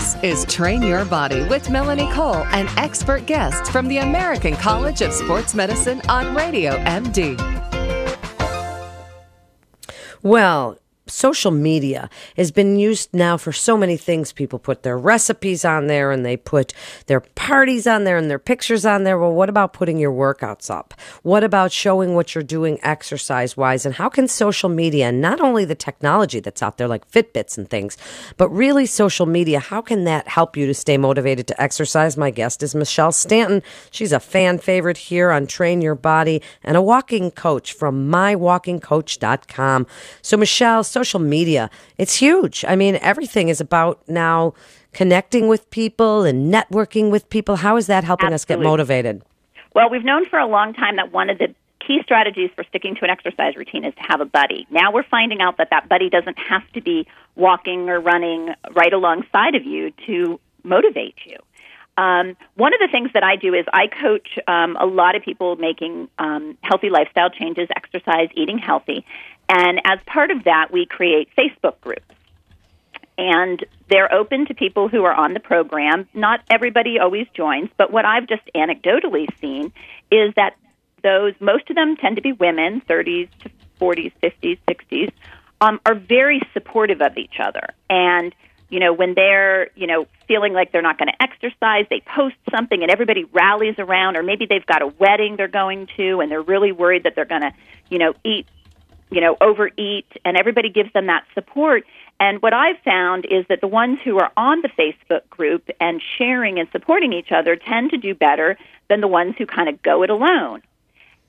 This is Train Your Body with Melanie Cole and expert guests from the American College of Sports Medicine on Radio MD. Well, social media has been used now for so many things. People put their recipes on there and they put their parties on there and their pictures on there. Well, what about putting your workouts up? What about showing what you're doing exercise wise? And how can social media, not only the technology that's out there like Fitbits and things, but really social media, how can that help you to stay motivated to exercise? My guest is Michelle Stanton. She's a fan favorite here on Train Your Body and a walking coach from mywalkingcoach.com. So, Michelle, so social media, it's huge. I mean, everything is about now connecting with people and networking with people. How is that helping Absolutely. us get motivated? Well, we've known for a long time that one of the key strategies for sticking to an exercise routine is to have a buddy. Now we're finding out that that buddy doesn't have to be walking or running right alongside of you to motivate you. Um, one of the things that I do is I coach um, a lot of people making um, healthy lifestyle changes, exercise, eating healthy. And as part of that, we create Facebook groups. And they're open to people who are on the program. Not everybody always joins, but what I've just anecdotally seen is that those, most of them tend to be women, 30s to 40s, 50s, 60s, um, are very supportive of each other. And you know, when they're, you know, feeling like they're not going to exercise, they post something and everybody rallies around, or maybe they've got a wedding they're going to and they're really worried that they're going to, you know, eat, you know, overeat, and everybody gives them that support. And what I've found is that the ones who are on the Facebook group and sharing and supporting each other tend to do better than the ones who kind of go it alone.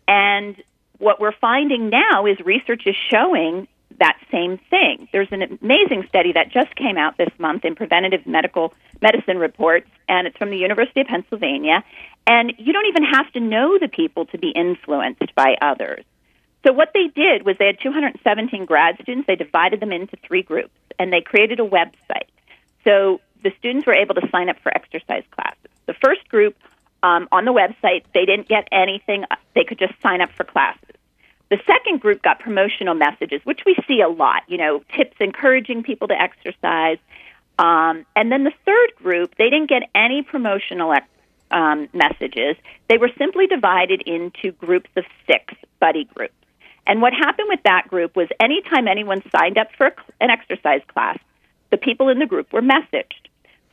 And what we're finding now is research is showing that same thing. There's an amazing study that just came out this month in Preventative Medical Medicine Reports, and it's from the University of Pennsylvania. And you don't even have to know the people to be influenced by others. So what they did was they had 217 grad students. They divided them into three groups, and they created a website. So the students were able to sign up for exercise classes. The first group um, on the website, they didn't get anything. They could just sign up for classes. The second group got promotional messages, which we see a lot, you know, tips encouraging people to exercise. Um, and then the third group, they didn't get any promotional um, messages. They were simply divided into groups of six buddy groups. And what happened with that group was anytime anyone signed up for an exercise class, the people in the group were messaged.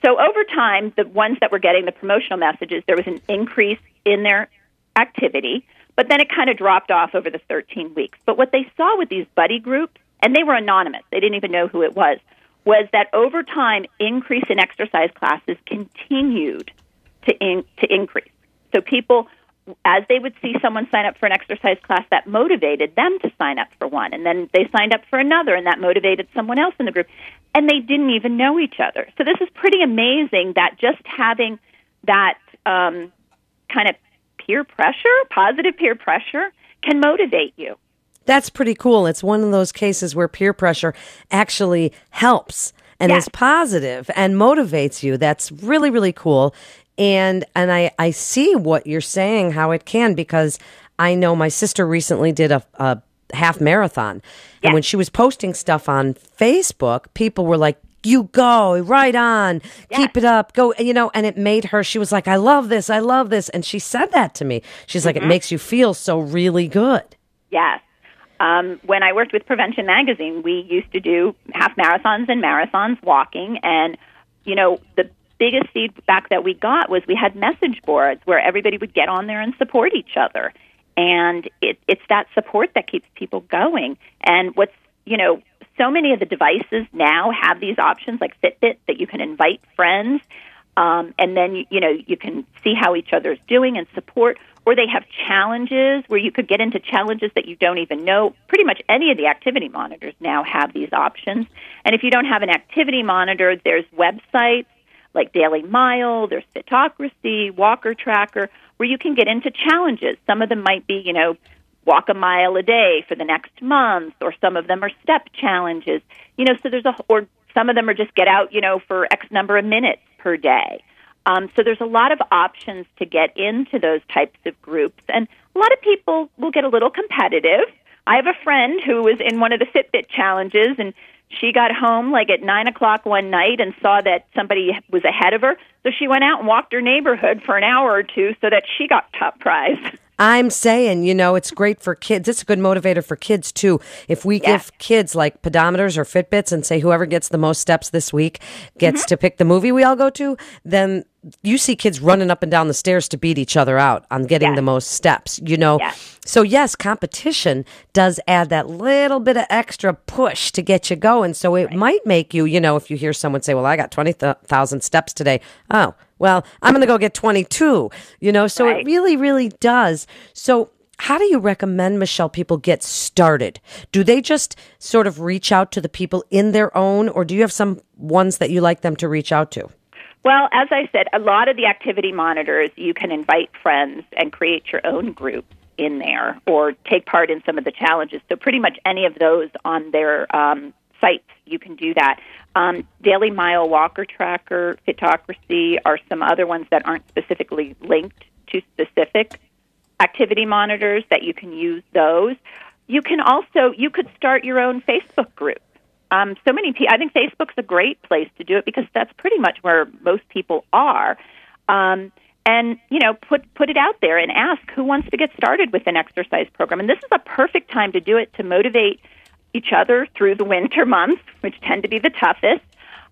So over time, the ones that were getting the promotional messages, there was an increase in their activity. But then it kind of dropped off over the 13 weeks. But what they saw with these buddy groups, and they were anonymous, they didn't even know who it was, was that over time, increase in exercise classes continued to, in, to increase. So people, as they would see someone sign up for an exercise class, that motivated them to sign up for one. And then they signed up for another, and that motivated someone else in the group. And they didn't even know each other. So this is pretty amazing that just having that um, kind of peer pressure, positive peer pressure, can motivate you. That's pretty cool. It's one of those cases where peer pressure actually helps and yes. is positive and motivates you. That's really, really cool. And and I, I see what you're saying, how it can, because I know my sister recently did a, a half marathon. And when she was posting stuff on Facebook, people were like, you go right on yes. keep it up go you know and it made her she was like i love this i love this and she said that to me she's mm-hmm. like it mm-hmm. makes you feel so really good yes um, when i worked with prevention magazine we used to do half marathons and marathons walking and you know the biggest feedback that we got was we had message boards where everybody would get on there and support each other and it, it's that support that keeps people going and what's you know so many of the devices now have these options like Fitbit that you can invite friends um, and then you, know you can see how each other's doing and support or they have challenges where you could get into challenges that you don't even know. Pretty much any of the activity monitors now have these options. And if you don't have an activity monitor there's websites like daily mile there's fitocracy walker tracker where you can get into challenges. Some of them might be you know walk a mile a day for the next month, or some of them are step challenges. You know, so there's a, or some of them are just get out, you know, for X number of minutes per day. Um, so there's a lot of options to get into those types of groups, and a lot of people will get a little competitive. I have a friend who was in one of the Fitbit challenges, and she got home like at nine o'clock one night and saw that somebody was ahead of her. So she went out and walked her neighborhood for an hour or two so that she got top prize. I'm saying, you know, it's great for kids. It's a good motivator for kids too. If we Yeah. give kids like pedometers or Fitbits and say whoever gets the most steps this week gets mm-hmm. to pick the movie we all go to, then you see kids running up and down the stairs to beat each other out on getting Yes. the most steps, you know. Yes. So yes, competition does add that little bit of extra push to get you going. So it might make you, you know, if you hear someone say, "Well, I got 20,000 steps today." Oh, well, I'm going to go get 22, you know. So it really really does. So how do you recommend Michelle people get started? Do they just sort of reach out to the people in their own or do you have some ones that you like them to reach out to? Well, as I said, a lot of the activity monitors, you can invite friends and create your own group in there or take part in some of the challenges. So, pretty much any of those on their um, sites, you can do that. Um, Daily Mile Walker Tracker, Fitocracy are some other ones that aren't specifically linked to specific activity monitors that you can use those. You can also you could start your own Facebook group. Um, so many people. I think Facebook's a great place to do it because that's pretty much where most people are. Um, and you know, put put it out there and ask who wants to get started with an exercise program. And this is a perfect time to do it to motivate each other through the winter months, which tend to be the toughest.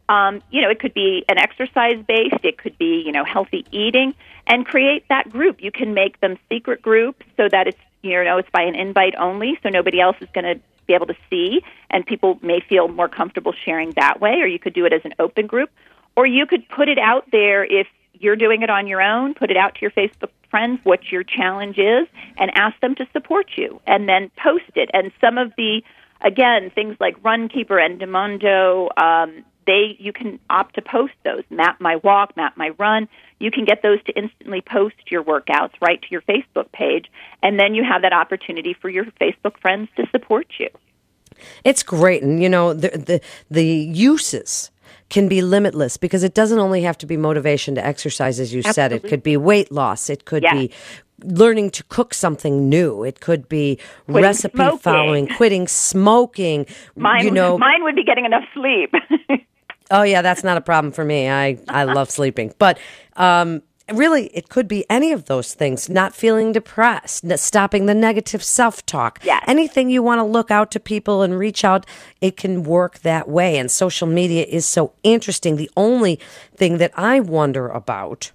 Um, you know, it could be an exercise based, it could be, you know, healthy eating, and create that group. You can make them secret groups so that it's, you know, it's by an invite only, so nobody else is going to be able to see, and people may feel more comfortable sharing that way, or you could do it as an open group, or you could put it out there if you're doing it on your own, put it out to your Facebook friends what your challenge is, and ask them to support you, and then post it. And some of the, again, things like Runkeeper and Endomondo, um, they you can opt to post those. Map my walk, map my run. You can get those to instantly post your workouts right to your Facebook page, and then you have that opportunity for your Facebook friends to support you. It's great, and you know the the the uses can be limitless because it doesn't only have to be motivation to exercise, as you said. It could be weight loss. It could Yes. be learning to cook something new. It could be recipe smoking. following, quitting smoking. Mine, you know, mine would be getting enough sleep. Oh yeah, that's not a problem for me. I I love sleeping, but um, really, it could be any of those things. Not feeling depressed, stopping the negative self talk. Yes. anything you want to look out to people and reach out, it can work that way. And social media is so interesting. The only thing that I wonder about,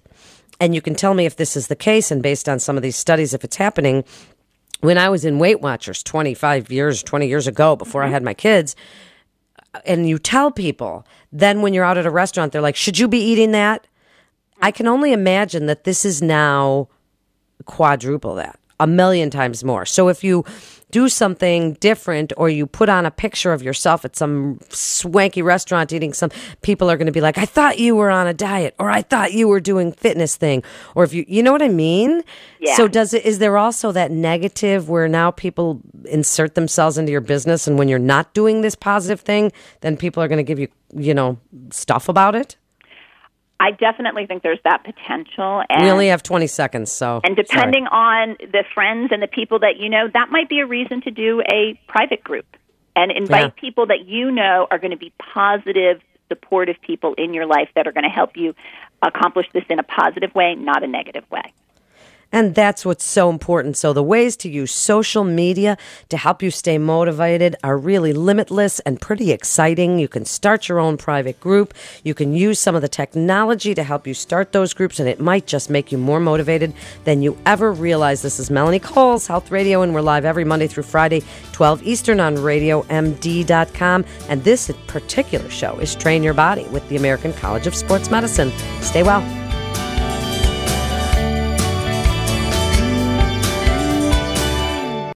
and you can tell me if this is the case, and based on some of these studies, if it's happening. When I was in Weight Watchers 25 years, 20 years ago, before I mm-hmm. had my kids, and you tell people, then when you're out at a restaurant, they're like, should you be eating that? I can only imagine that this is now quadruple that, a million times more. So if you do something different or you put on a picture of yourself at some swanky restaurant eating some people are going to be like I thought you were on a diet or I thought you were doing fitness thing or if you you know what I mean Yeah. so does it is there also that negative where now people insert themselves into your business and when you're not doing this positive thing then people are going to give you you know stuff about it I definitely think there's that potential. And we only have 20 seconds so And sorry. depending on the friends and the people that you know, that might be a reason to do a private group and invite Yeah. people that you know are going to be positive, supportive people in your life that are going to help you accomplish this in a positive way, not a negative way. And that's what's so important. So, the ways to use social media to help you stay motivated are really limitless and pretty exciting. You can start your own private group. You can use some of the technology to help you start those groups, and it might just make you more motivated than you ever realize. This is Melanie Coles, Health Radio, and we're live every Monday through Friday, 12 Eastern on RadioMD.com. And this particular show is Train Your Body with the American College of Sports Medicine. Stay well.